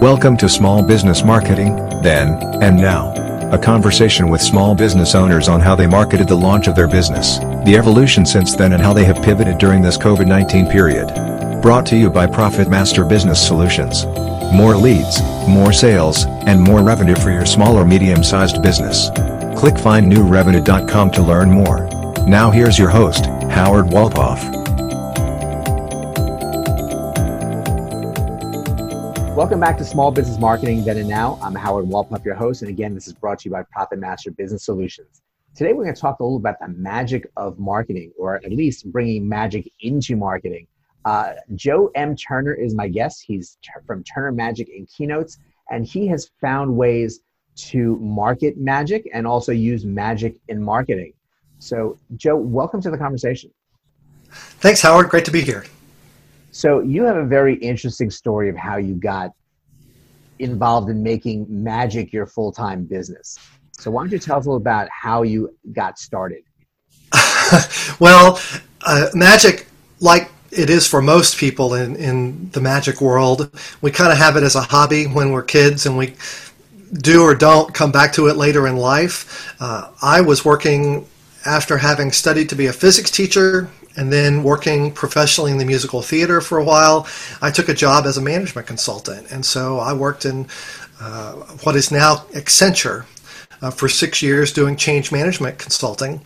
Welcome to Small Business Marketing, Then, and Now. A conversation with small business owners on how they marketed the launch of their business, the evolution since then, and how they have pivoted during this COVID 19 period. Brought to you by Profit Master Business Solutions. More leads, more sales, and more revenue for your small or medium sized business. Click findnewrevenue.com to learn more. Now, here's your host, Howard Walpoff. Welcome back to Small Business Marketing Then and Now. I'm Howard Walpoff, your host, and again, this is brought to you by Profit Master Business Solutions. Today, we're going to talk a little about the magic of marketing, or at least bringing magic into marketing. Uh, Joe M. Turner is my guest. He's from Turner Magic and Keynotes, and he has found ways to market magic and also use magic in marketing. So, Joe, welcome to the conversation. Thanks, Howard. Great to be here. So you have a very interesting story of how you got involved in making magic your full-time business. So why don't you tell us a little about how you got started? well, uh, magic, like it is for most people in, in the magic world, we kind of have it as a hobby when we're kids and we do or don't come back to it later in life. Uh, I was working after having studied to be a physics teacher and then working professionally in the musical theater for a while, I took a job as a management consultant. And so I worked in uh, what is now Accenture uh, for six years doing change management consulting.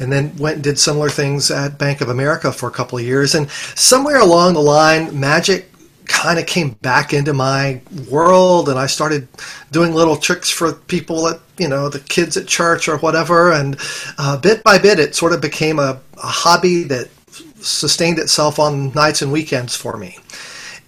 And then went and did similar things at Bank of America for a couple of years. And somewhere along the line, magic kind of came back into my world and I started doing little tricks for people at, you know, the kids at church or whatever. And uh, bit by bit, it sort of became a, a hobby that sustained itself on nights and weekends for me.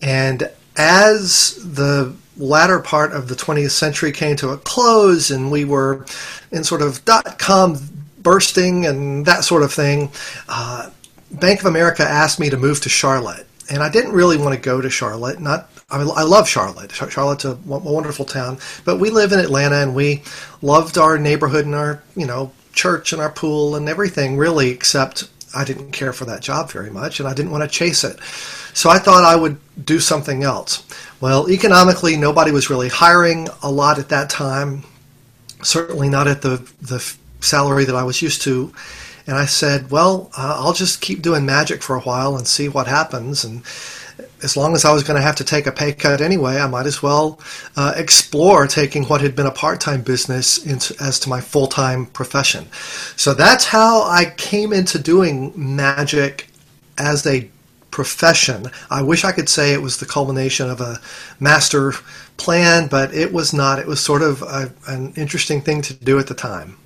And as the latter part of the 20th century came to a close and we were in sort of dot com bursting and that sort of thing, uh, Bank of America asked me to move to Charlotte and I didn't really want to go to Charlotte. Not I, mean, I love Charlotte. Charlotte's a, wonderful town, but we live in Atlanta, and we loved our neighborhood and our you know church and our pool and everything really, except I didn't care for that job very much, and I didn't want to chase it. So I thought I would do something else. Well, economically, nobody was really hiring a lot at that time. Certainly not at the the salary that I was used to and I said, well, uh, I'll just keep doing magic for a while and see what happens. And as long as I was going to have to take a pay cut anyway, I might as well uh, explore taking what had been a part time business into, as to my full time profession. So that's how I came into doing magic as a profession. I wish I could say it was the culmination of a master plan, but it was not. It was sort of a, an interesting thing to do at the time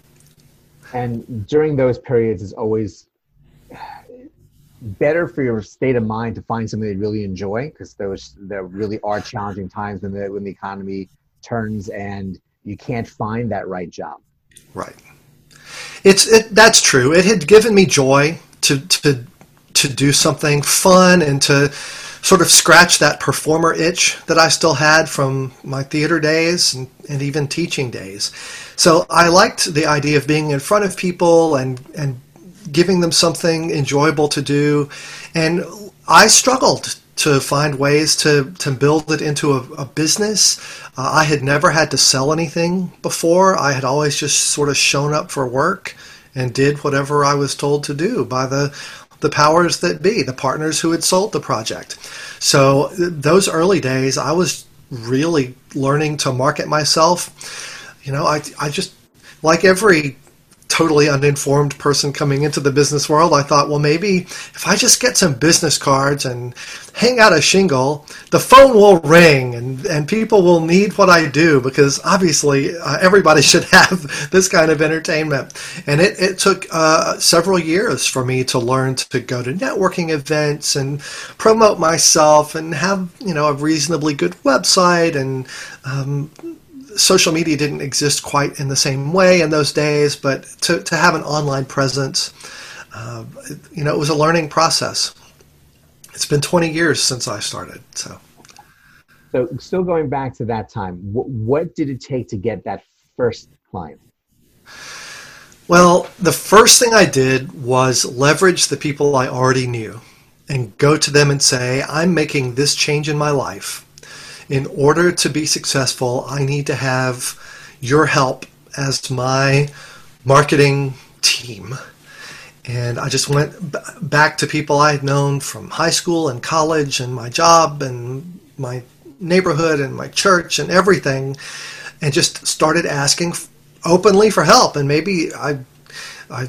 and during those periods it's always better for your state of mind to find something that you really enjoy because those there really are challenging times when the when the economy turns and you can't find that right job. Right. It's it, that's true. It had given me joy to to to do something fun and to sort of scratch that performer itch that I still had from my theater days and, and even teaching days. So I liked the idea of being in front of people and, and giving them something enjoyable to do. And I struggled to find ways to, to build it into a, a business. Uh, I had never had to sell anything before. I had always just sort of shown up for work and did whatever I was told to do by the the powers that be, the partners who had sold the project. So those early days, I was really learning to market myself. You know, I, I just, like every totally uninformed person coming into the business world, I thought, well, maybe if I just get some business cards and hang out a shingle, the phone will ring and, and people will need what I do because obviously uh, everybody should have this kind of entertainment. And it, it took uh, several years for me to learn to go to networking events and promote myself and have, you know, a reasonably good website and um, social media didn't exist quite in the same way in those days, but to, to have an online presence, uh, you know, it was a learning process. It's been 20 years since I started, so. So, still going back to that time, what, what did it take to get that first client? Well, the first thing I did was leverage the people I already knew and go to them and say, I'm making this change in my life in order to be successful, I need to have your help as my marketing team. And I just went b- back to people I had known from high school and college and my job and my neighborhood and my church and everything, and just started asking openly for help. And maybe I, I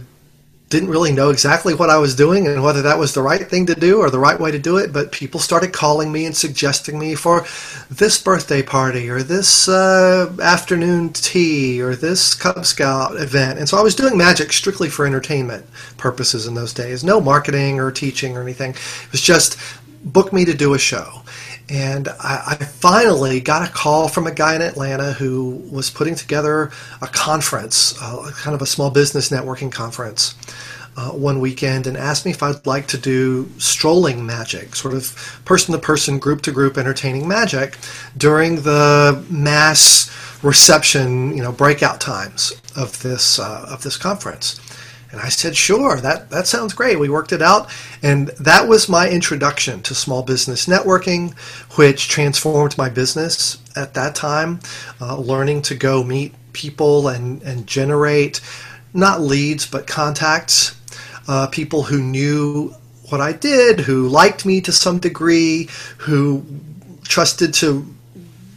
didn't really know exactly what I was doing and whether that was the right thing to do or the right way to do it, but people started calling me and suggesting me for this birthday party or this uh, afternoon tea or this Cub Scout event. And so I was doing magic strictly for entertainment purposes in those days. No marketing or teaching or anything. It was just book me to do a show. And I, I, finally got a call from a guy in Atlanta who was putting together a conference, uh, kind of a small business networking conference, uh, one weekend and asked me if I'd like to do strolling magic, sort of person to person, group to group entertaining magic during the mass reception, you know, breakout times of this uh, of this conference. And I said, sure, that, that sounds great. We worked it out. And that was my introduction to small business networking, which transformed my business at that time, uh, learning to go meet people and, and generate not leads, but contacts, uh, people who knew what I did, who liked me to some degree, who trusted to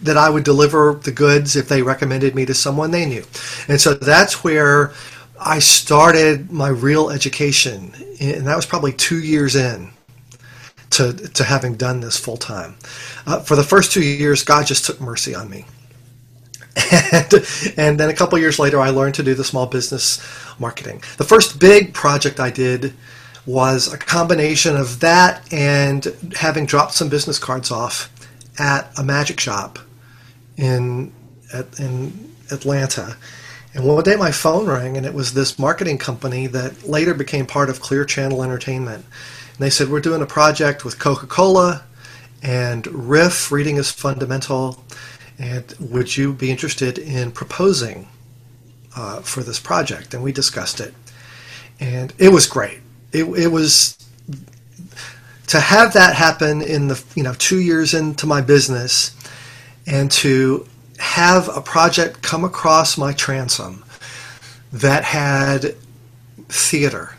that I would deliver the goods if they recommended me to someone they knew. And so that's where I started my real education, and that was probably two years in to, to having done this full time. Uh, for the first two years, God just took mercy on me. And, and then a couple years later, I learned to do the small business marketing. The first big project I did was a combination of that and having dropped some business cards off at a magic shop in, at, in Atlanta and one day my phone rang, and it was this marketing company that later became part of Clear Channel Entertainment. And they said, We're doing a project with Coca Cola and RIF, reading is fundamental. And would you be interested in proposing uh, for this project? And we discussed it. And it was great. It, it was to have that happen in the you know two years into my business and to have a project come across my transom that had theater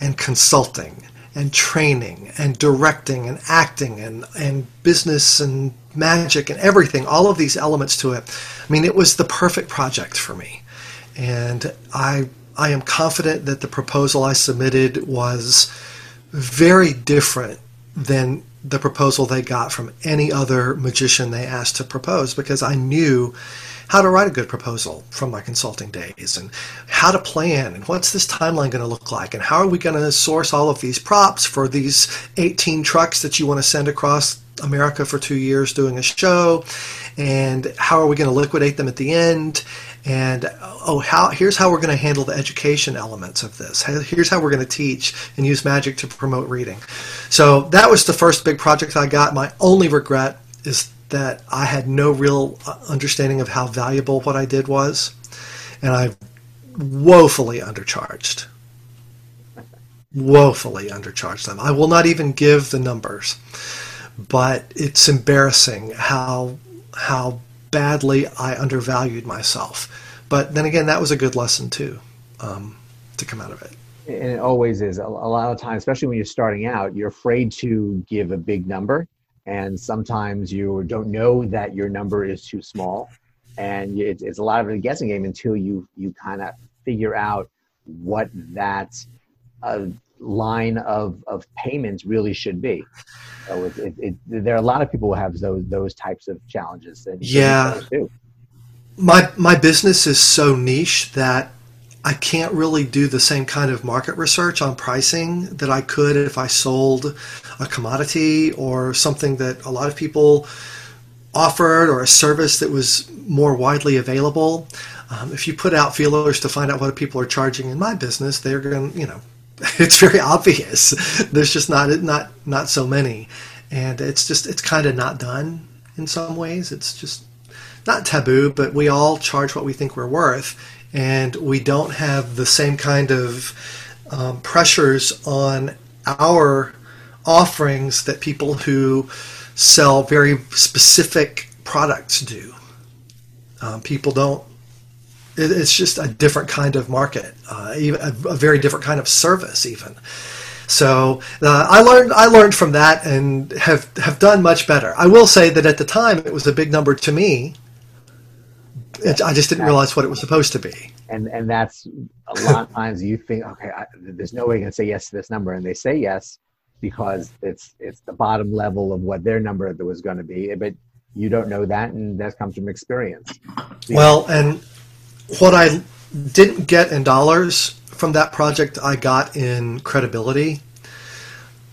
and consulting and training and directing and acting and, and business and magic and everything, all of these elements to it. I mean, it was the perfect project for me. And I, I am confident that the proposal I submitted was very different than the proposal they got from any other magician they asked to propose because I knew how to write a good proposal from my consulting days and how to plan and what's this timeline going to look like and how are we going to source all of these props for these 18 trucks that you want to send across America for two years doing a show and how are we going to liquidate them at the end and oh how here's how we're going to handle the education elements of this. Here's how we're going to teach and use magic to promote reading. So that was the first big project i got. My only regret is that i had no real uh, understanding of how valuable what i did was and i woefully undercharged. Woefully undercharged them. I will not even give the numbers but it's embarrassing how how badly I undervalued myself. But then again, that was a good lesson too um, to come out of it. And it always is. A, lot of times, especially when you're starting out, you're afraid to give a big number. And sometimes you don't know that your number is too small. And it's, a lot of a guessing game until you, you kind of figure out what that uh, line of, of payments really should be. So it, it, it, there are a lot of people who have those those types of challenges. Yeah, my my business is so niche that I can't really do the same kind of market research on pricing that I could if I sold a commodity or something that a lot of people offered or a service that was more widely available. Um, if you put out feelers to find out what people are charging in my business, they're going to, you know, it's very obvious. There's just not not not so many, and it's just it's kind of not done in some ways. It's just not taboo, but we all charge what we think we're worth, and we don't have the same kind of um, pressures on our offerings that people who sell very specific products do. Um, people don't. It, it's just a different kind of market, uh, even a, a, very different kind of service, even. So uh, I learned I learned from that and have have done much better. I will say that at the time it was a big number to me. It, I just didn't realize what it was supposed to be. And and that's a lot of times you think, okay, I, there's no way you can say yes to this number, and they say yes because it's it's the bottom level of what their number was going to be, but you don't know that, and that comes from experience. Well, and what I didn't get in dollars from that project, I got in credibility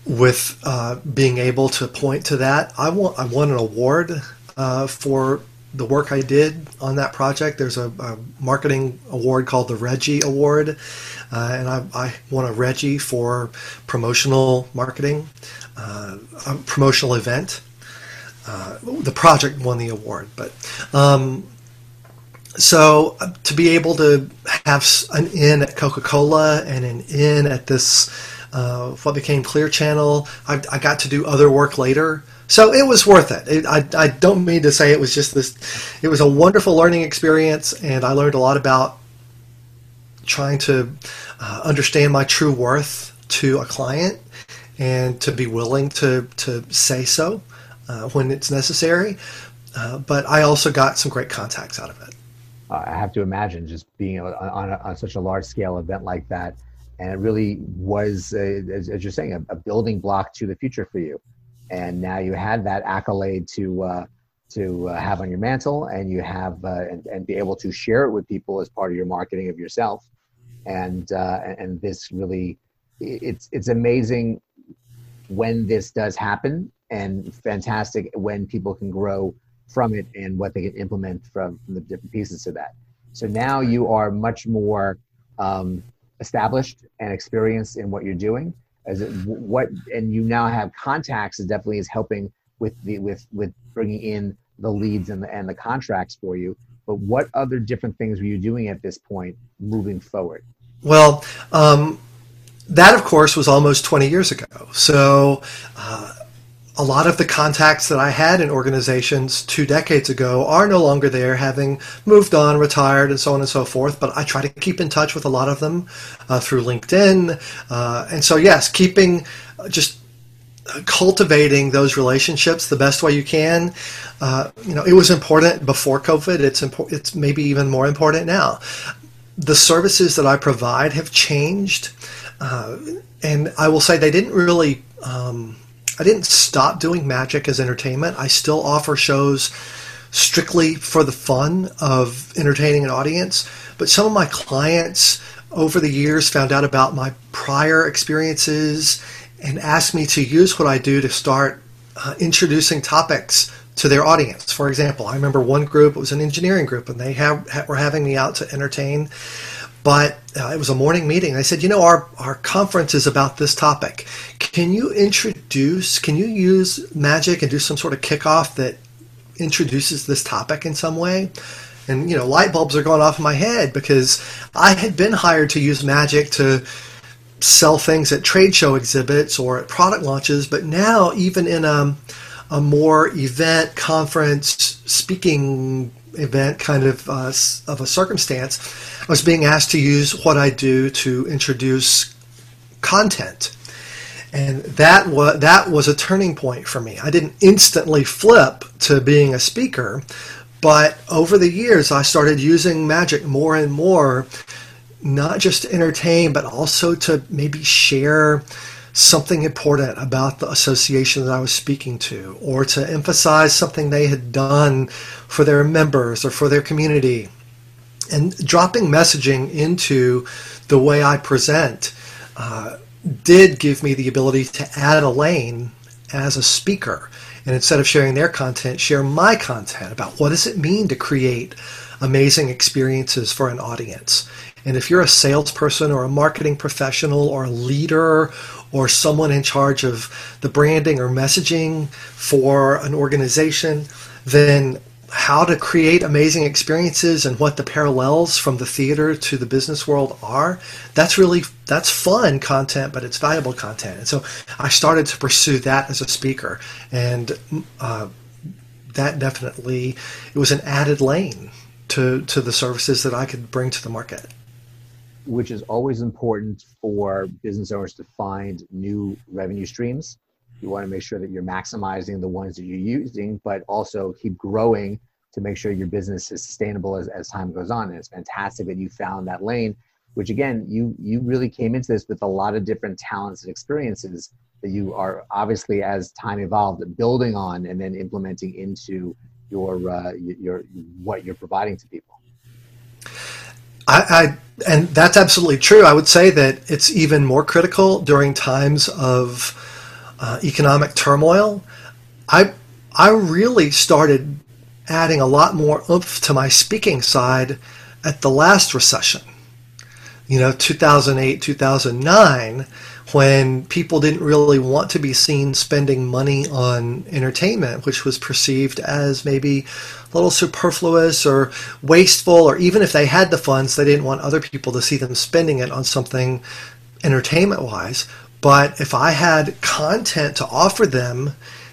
with uh, being able to point to that. I won, I won an award uh, for the work I did on that project. There's a, a marketing award called the Reggie Award, uh, and I, I, won a Reggie for promotional marketing, uh, a promotional event. Uh, the project won the award, but um, so uh, to be able to have an in at Coca-Cola and an in at this uh, what became Clear Channel, I, I, got to do other work later. So it was worth it. it. I, I don't mean to say it was just this. It was a wonderful learning experience, and I learned a lot about trying to uh, understand my true worth to a client and to be willing to to say so uh, when it's necessary. Uh, but I also got some great contacts out of it uh, I have to imagine just being on, on, a, on, such a large scale event like that. And it really was, as, as, you're saying, a, a, building block to the future for you. And now you had that accolade to uh, to uh, have on your mantle, and you have uh, and, and be able to share it with people as part of your marketing of yourself. And uh, and this really, it's it's amazing when this does happen, and fantastic when people can grow from it and what they can implement from, from the different pieces of that. So now you are much more um, established and experienced in what you're doing. As it, what and you now have contacts that definitely is helping with the with with bringing in the leads and the and the contracts for you. But what other different things were you doing at this point moving forward? Well, um, that of course was almost 20 years ago. So uh, a lot of the contacts that I had in organizations two decades ago are no longer there, having moved on, retired, and so on and so forth. But I try to keep in touch with a lot of them uh, through LinkedIn. Uh, and so, yes, keeping uh, just cultivating those relationships the best way you can. Uh, you know, it was important before COVID. It's. It's maybe even more important now. The services that I provide have changed, uh, and I will say they didn't really. Um, I didn't stop doing magic as entertainment. I still offer shows strictly for the fun of entertaining an audience. But some of my clients over the years found out about my prior experiences and asked me to use what I do to start uh, introducing topics to their audience. For example, I remember one group, it was an engineering group, and they have, were having me out to entertain but uh, it was a morning meeting. I said, you know, our, our conference is about this topic. Can you introduce, can you use magic and do some sort of kickoff that introduces this topic in some way? And, you know, light bulbs are going off in my head because I had been hired to use magic to sell things at trade show exhibits or at product launches. But now, even in a, a more event, conference, speaking event kind of uh, of a circumstance, I was being asked to use what I do to introduce content, and that was that was a turning point for me. I didn't instantly flip to being a speaker, but over the years I started using magic more and more, not just to entertain, but also to maybe share something important about the association that I was speaking to, or to emphasize something they had done for their members or for their community. And dropping messaging into the way I present uh, did give me the ability to add a lane as a speaker. And instead of sharing their content, share my content about what does it mean to create amazing experiences for an audience. And if you're a salesperson or a marketing professional or a leader or someone in charge of the branding or messaging for an organization, then how to create amazing experiences and what the parallels from the theater to the business world are that's really that's fun content but it's valuable content and so i started to pursue that as a speaker and uh, that definitely it was an added lane to to the services that I could bring to the market. Which is always important for business owners to find new revenue streams. You want to make sure that you're maximizing the ones that you're using, but also keep growing to make sure your business is sustainable as, as time goes on. And it's fantastic that you found that lane, which again, you you really came into this with a lot of different talents and experiences that you are obviously as time evolved building on and then implementing into your uh, your what you're providing to people. I, I, and that's absolutely true. I would say that it's even more critical during times of uh, economic turmoil. I I really started adding a lot more oomph to my speaking side at the last recession. You know, 2008, 2009 when people didn't really want to be seen spending money on entertainment, which was perceived as maybe a little superfluous or wasteful, or even if they had the funds, they didn't want other people to see them spending it on something entertainment wise. But if I had content to offer them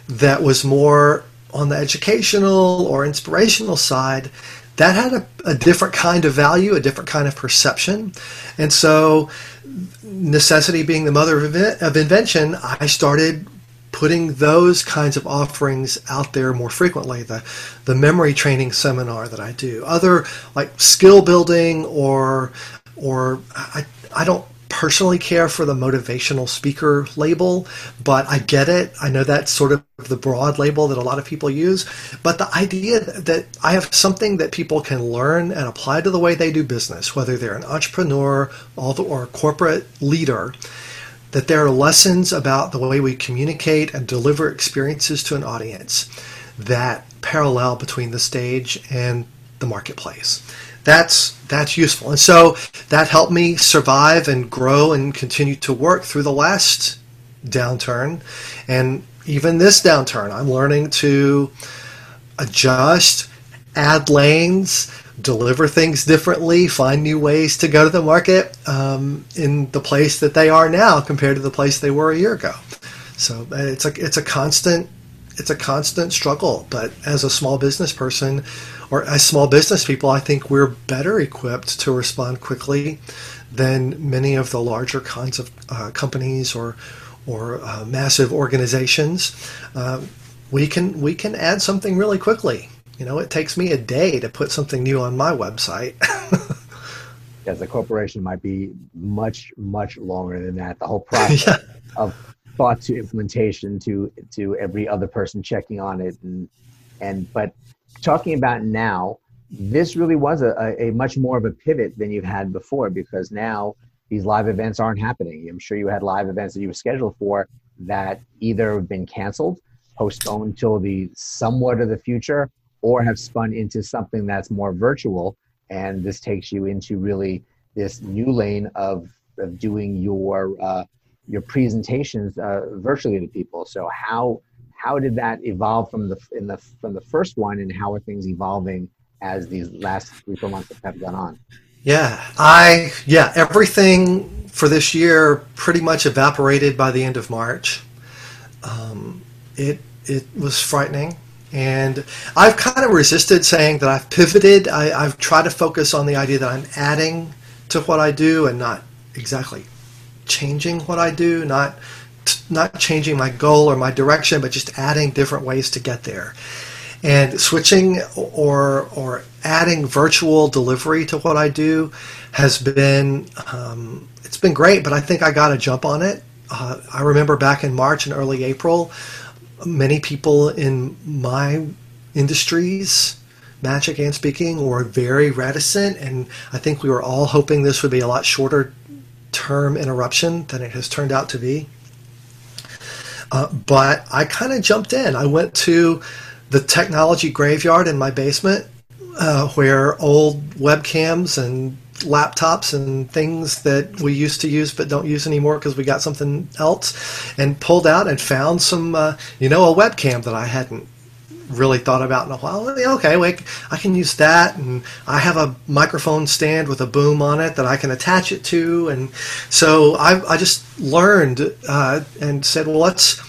that was more on the educational or inspirational side, that had a, a different kind of value, a different kind of perception. And so necessity being the mother of invention, I started putting those kinds of offerings out there more frequently. The the memory training seminar that I do, other like skill building or or I, I don't personally care for the motivational speaker label, but I get it. I know that's sort of the broad label that a lot of people use. But the idea that I have something that people can learn and apply to the way they do business, whether they're an entrepreneur or a corporate leader, that there are lessons about the way we communicate and deliver experiences to an audience that parallel between the stage and the marketplace that's that's useful. And so that helped me survive and grow and continue to work through the last downturn. And even this downturn, I'm learning to adjust, add lanes, deliver things differently, find new ways to go to the market um, in the place that they are now compared to the place they were a year ago. So uh, it's a it's a constant it's a constant struggle. But as a small business person, or as small business people, I think we're better equipped to respond quickly than many of the larger kinds of uh, companies or or uh, massive organizations. Uh, we can we can add something really quickly. You know, it takes me a day to put something new on my website. yes, the corporation might be much much longer than that. The whole process yeah. of thought to implementation to to every other person checking on it and and but talking about now, this really was a, a, much more of a pivot than you've had before because now these live events aren't happening. I'm sure you had live events that you were scheduled for that either have been canceled, postponed till the somewhat of the future, or have spun into something that's more virtual. And this takes you into really this new lane of, of doing your uh, your presentations uh, virtually to people. So how how did that evolve from the in the from the first one, and how are things evolving as these last three four months have gone on? Yeah, I yeah everything for this year pretty much evaporated by the end of March. Um, it it was frightening. And I've kind of resisted saying that I've pivoted. I, I've tried to focus on the idea that I'm adding to what I do and not exactly changing what I do, not not changing my goal or my direction, but just adding different ways to get there. And switching or or adding virtual delivery to what I do has been um, it's been great, but I think I got to jump on it. Uh, I remember back in March and early April, many people in my industries, magic and speaking, were very reticent, and I think we were all hoping this would be a lot shorter term interruption than it has turned out to be. Uh, but I kind of jumped in. I went to the technology graveyard in my basement uh, where old webcams and laptops and things that we used to use but don't use anymore because we got something else and pulled out and found some uh, you know a webcam that i hadn't really thought about in a while okay wait i can use that and i have a microphone stand with a boom on it that i can attach it to and so i, I just learned uh, and said well let's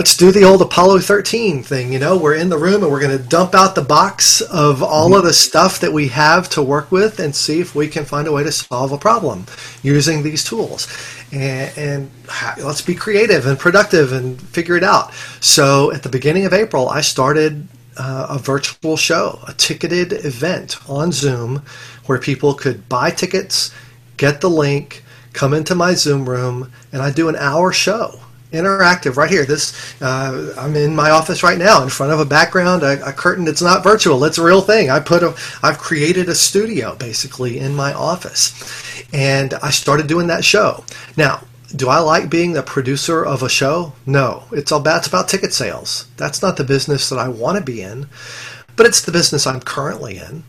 let's do the old Apollo 13 thing. You know, we're in the room and we're going to dump out the box of all of the stuff that we have to work with and see if we can find a way to solve a problem using these tools. And, and let's be creative and productive and figure it out. So at the beginning of April, I started uh, a virtual show, a ticketed event on Zoom where people could buy tickets, get the link, come into my Zoom room, and I do an hour show interactive right here. This uh, I'm in my office right now in front of a background, a, a, curtain that's not virtual. It's a real thing. I put a, I've created a studio basically in my office, and I started doing that show. Now, do I like being the producer of a show? No, it's all about, it's about ticket sales. That's not the business that I want to be in, but it's the business I'm currently in.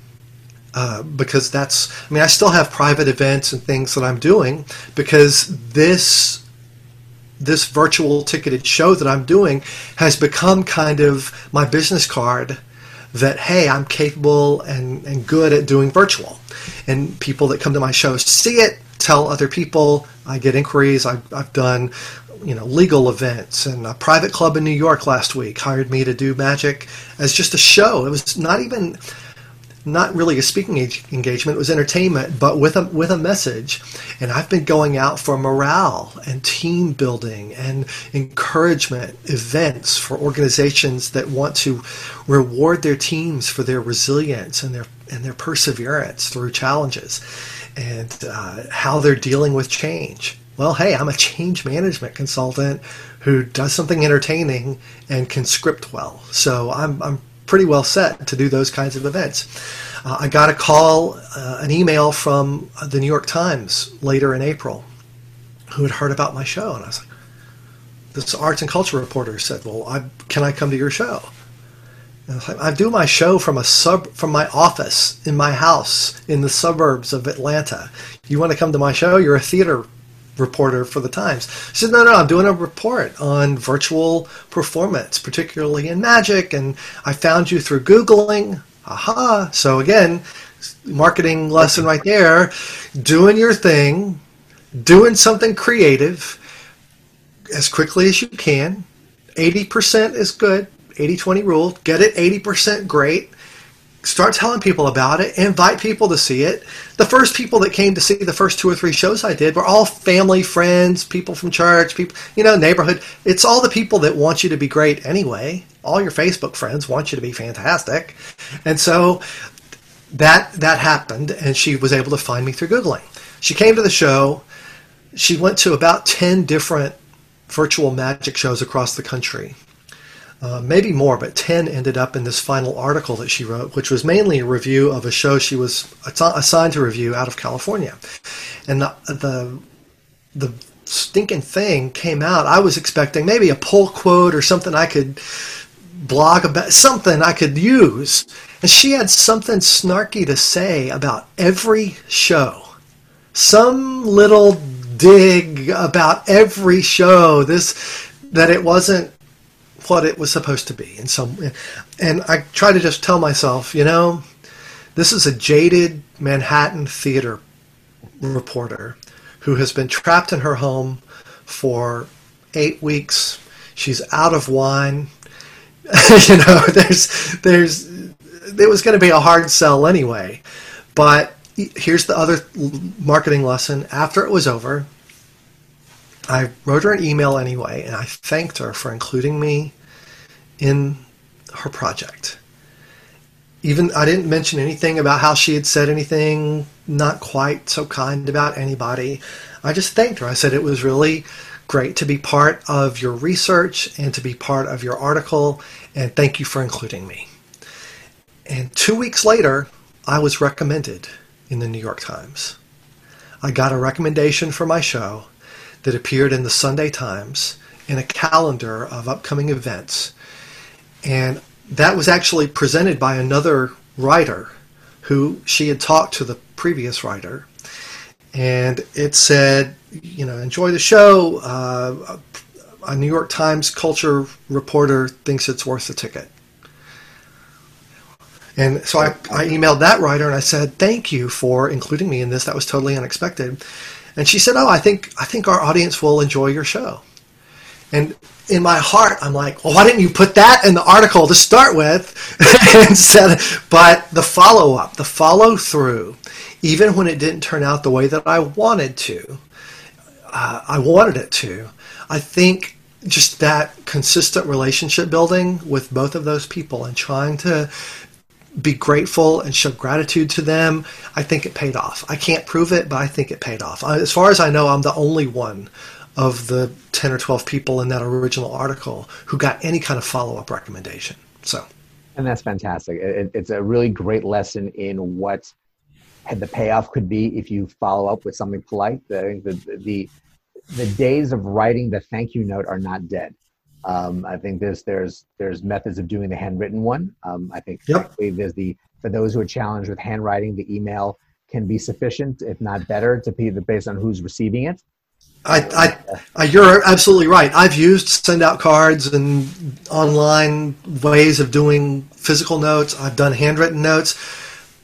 Uh, because that's, I mean, I still have private events and things that I'm doing because this this virtual ticketed show that I'm doing has become kind of my business card that hey i'm capable and, and good at doing virtual. And people that come to my shows see it tell other people i get inquiries i've, I've done you know legal events and a private club in new york last week hired me to do magic as just a show. It was not even not really a speaking engagement. It was entertainment, but with a with a message. And I've been going out for morale and team building and encouragement events for organizations that want to reward their teams for their resilience and their and their perseverance through challenges, and uh, how they're dealing with change. Well, hey, I'm a change management consultant who does something entertaining and can script well. So I'm I'm pretty well set to do those kinds of events. Uh, I got a call, uh, an email from the New York Times later in April who had heard about my show. And I was like, this arts and culture reporter said, well, I, can I come to your show? And I, was like, I do my show from a sub from my office in my house in the suburbs of Atlanta. You want to come to my show? You're a theater reporter for the Times. She said, no, no, I'm doing a report on virtual performance, particularly in magic, and I found you through Googling. Aha. So again, marketing lesson right there, doing your thing, doing something creative as quickly as you can. 80% is good. 80-20 rule. Get it 80% great start telling people about it, invite people to see it. The first people that came to see the first two or three shows I did were all family, friends, people from church, people, you know, neighborhood. It's all the people that want you to be great anyway. All your Facebook friends want you to be fantastic. And so that that happened and she was able to find me through googling. She came to the show. She went to about 10 different virtual magic shows across the country uh, maybe more, but 10 ended up in this final article that she wrote, which was mainly a review of a show she was assigned to review out of California. And the, the, the stinking thing came out. I was expecting maybe a pull quote or something I could blog about, something I could use. And she had something snarky to say about every show. Some little dig about every show. This that it wasn't what it was supposed to be in some and I try to just tell myself, you know, this is a jaded Manhattan theater reporter who has been trapped in her home for 8 weeks. She's out of wine. you know, there's there's it was going to be a hard sell anyway. But here's the other marketing lesson after it was over I wrote her an email anyway, and I thanked her for including me in her project. Even I didn't mention anything about how she had said anything not quite so kind about anybody. I just thanked her. I said it was really great to be part of your research and to be part of your article, and thank you for including me. And two weeks later, I was recommended in the New York Times. I got a recommendation for my show that appeared in the Sunday Times in a calendar of upcoming events. And that was actually presented by another writer who she had talked to the previous writer. And it said, you know, enjoy the show. Uh, a New York Times culture reporter thinks it's worth the ticket. And so I, I emailed that writer and I said, thank you for including me in this. That was totally unexpected. And she said, "Oh, I think I think our audience will enjoy your show." And in my heart, I'm like, well, why didn't you put that in the article to start with? Instead, but the follow up, the follow through, even when it didn't turn out the way that I wanted to, uh, I wanted it to. I think just that consistent relationship building with both of those people and trying to be grateful and show gratitude to them, I think it paid off. I can't prove it, but I think it paid off. As far as I know, I'm the only one of the 10 or 12 people in that original article who got any kind of follow up recommendation. So, and that's fantastic. It, it's a really great lesson in what the payoff could be if you follow up with something polite. The, the, the, the days of writing the thank you note are not dead. Um, I think there's there's there's methods of doing the handwritten one. Um, I think yep. there's the for those who are challenged with handwriting, the email can be sufficient, if not better, to be based on who's receiving it. I, I, I, you're absolutely right. I've used send out cards and online ways of doing physical notes. I've done handwritten notes.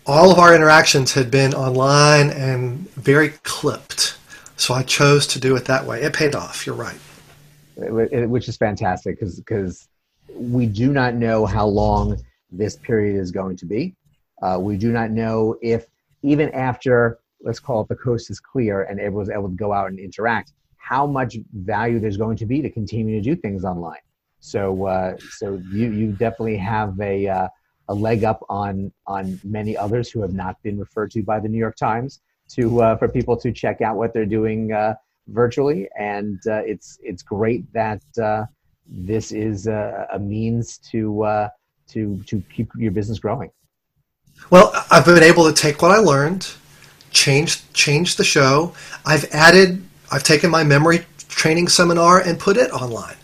All of our interactions had been online and very clipped. So I chose to do it that way. It paid off. You're right. Which is fantastic because because we do not know how long this period is going to be. Uh, we do not know if even after let's call it the coast is clear and everyone's able to go out and interact, how much value there's going to be to continue to do things online. So, uh, so you you definitely have a uh, a leg up on on many others who have not been referred to by the New York Times to uh, for people to check out what they're doing uh, virtually, and uh, it's it's great that uh, this is a, a means to to to keep your business growing. Well, I've been able to take what I learned change changed the show. I've added I've taken my memory training seminar and put it online.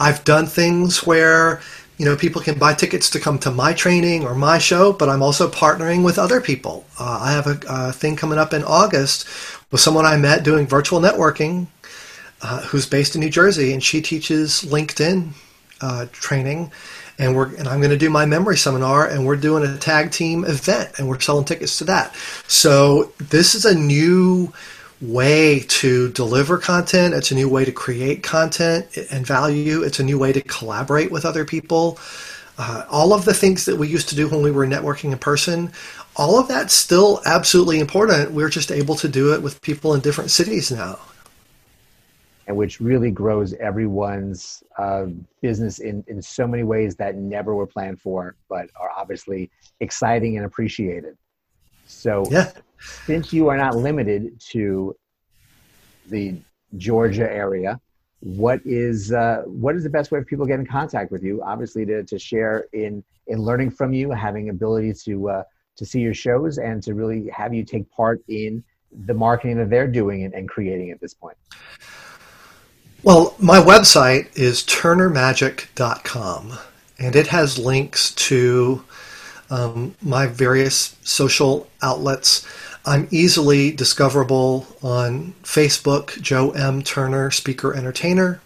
I've done things where you know people can buy tickets to come to my training or my show, but I'm also partnering with other people. Uh, I have a, a, thing coming up in August with someone I met doing virtual networking, uh, who's based in New Jersey, and she teaches LinkedIn uh, training and we're and I'm going to do my memory seminar and we're doing a tag team event and we're selling tickets to that. So this is a new way to deliver content. It's a new way to create content and value. It's a new way to collaborate with other people. Uh, all of the things that we used to do when we were networking in person, all of that's still absolutely important. We're just able to do it with people in different cities now and which really grows everyone's uh, business in, in so many ways that never were planned for, but are obviously exciting and appreciated. So, yeah. since you are not limited to the Georgia area, what is uh, what is the best way for people to get in contact with you? Obviously, to, to share in in learning from you, having ability to uh, to see your shows, and to really have you take part in the marketing that they're doing and, and creating at this point. Well, my website is turnermagic.com, and it has links to um, my various social outlets. I'm easily discoverable on Facebook, Joe M. Turner, Speaker Entertainer,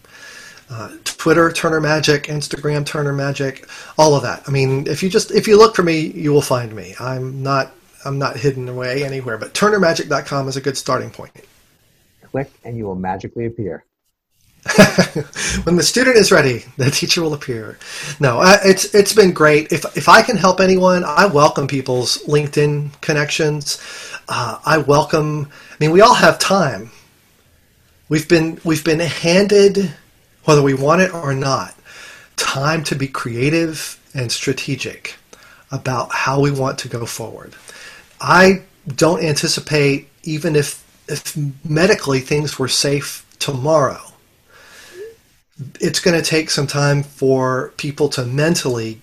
uh, Twitter, Turner Magic, Instagram, Turner Magic, all of that. I mean, if you just if you look for me, you will find me. I'm not I'm not hidden away anywhere, but turnermagic.com is a good starting point. Click and you will magically appear. when the student is ready, the teacher will appear. No, uh, it's it's been great. If if I can help anyone, I welcome people's LinkedIn connections. Uh, I welcome. I mean, we all have time. We've been we've been handed, whether we want it or not, time to be creative and strategic about how we want to go forward. I don't anticipate even if if medically things were safe tomorrow it's going to take some time for people to mentally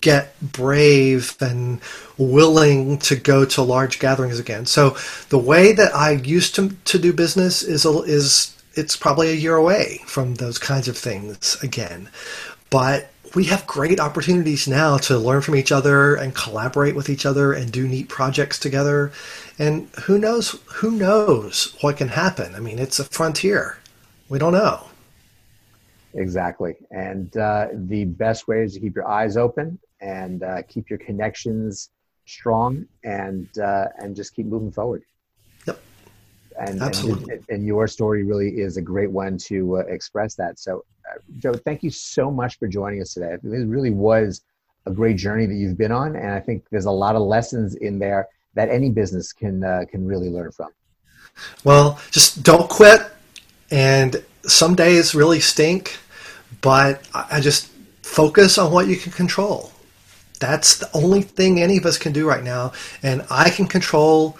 get brave and willing to go to large gatherings again. So the way that I used to, to do business is is it's probably a year away from those kinds of things again. But we have great opportunities now to learn from each other and collaborate with each other and do neat projects together. And who knows who knows what can happen? I mean, it's a frontier. We don't know. Exactly. And uh, the best way is to keep your eyes open and uh, keep your connections strong and uh, and just keep moving forward. And, Absolutely. And, and, your story really is a great one to uh, express that. So, uh, Joe, thank you so much for joining us today. It really was a great journey that you've been on, and I think there's a lot of lessons in there that any business can uh, can really learn from. Well, just don't quit, and some days really stink, but I just focus on what you can control. That's the only thing any of us can do right now, and I can control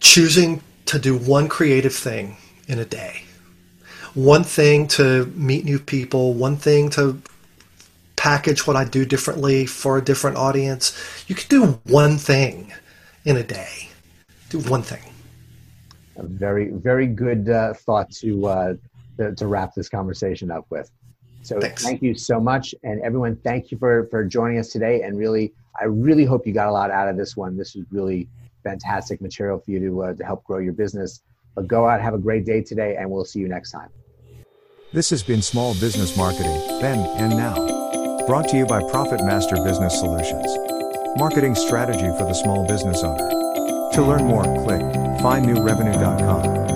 choosing to do one creative thing in a day. One thing to meet new people, one thing to package what I do differently for a different audience. You can do one thing in a day. Do one thing. A very, very good uh, thought to, uh, to, to wrap this conversation up with. So Thanks. thank you so much, and everyone, thank you for for joining us today. And really, I really hope you got a lot out of this one. This was really fantastic material for you to uh, to help grow your business. But go out, have a great day today, and we'll see you next time. This has been Small Business Marketing, then and now. Brought to you by Profit Master Business Solutions. Marketing strategy for the small business owner. To learn more, click findnewrevenue.com.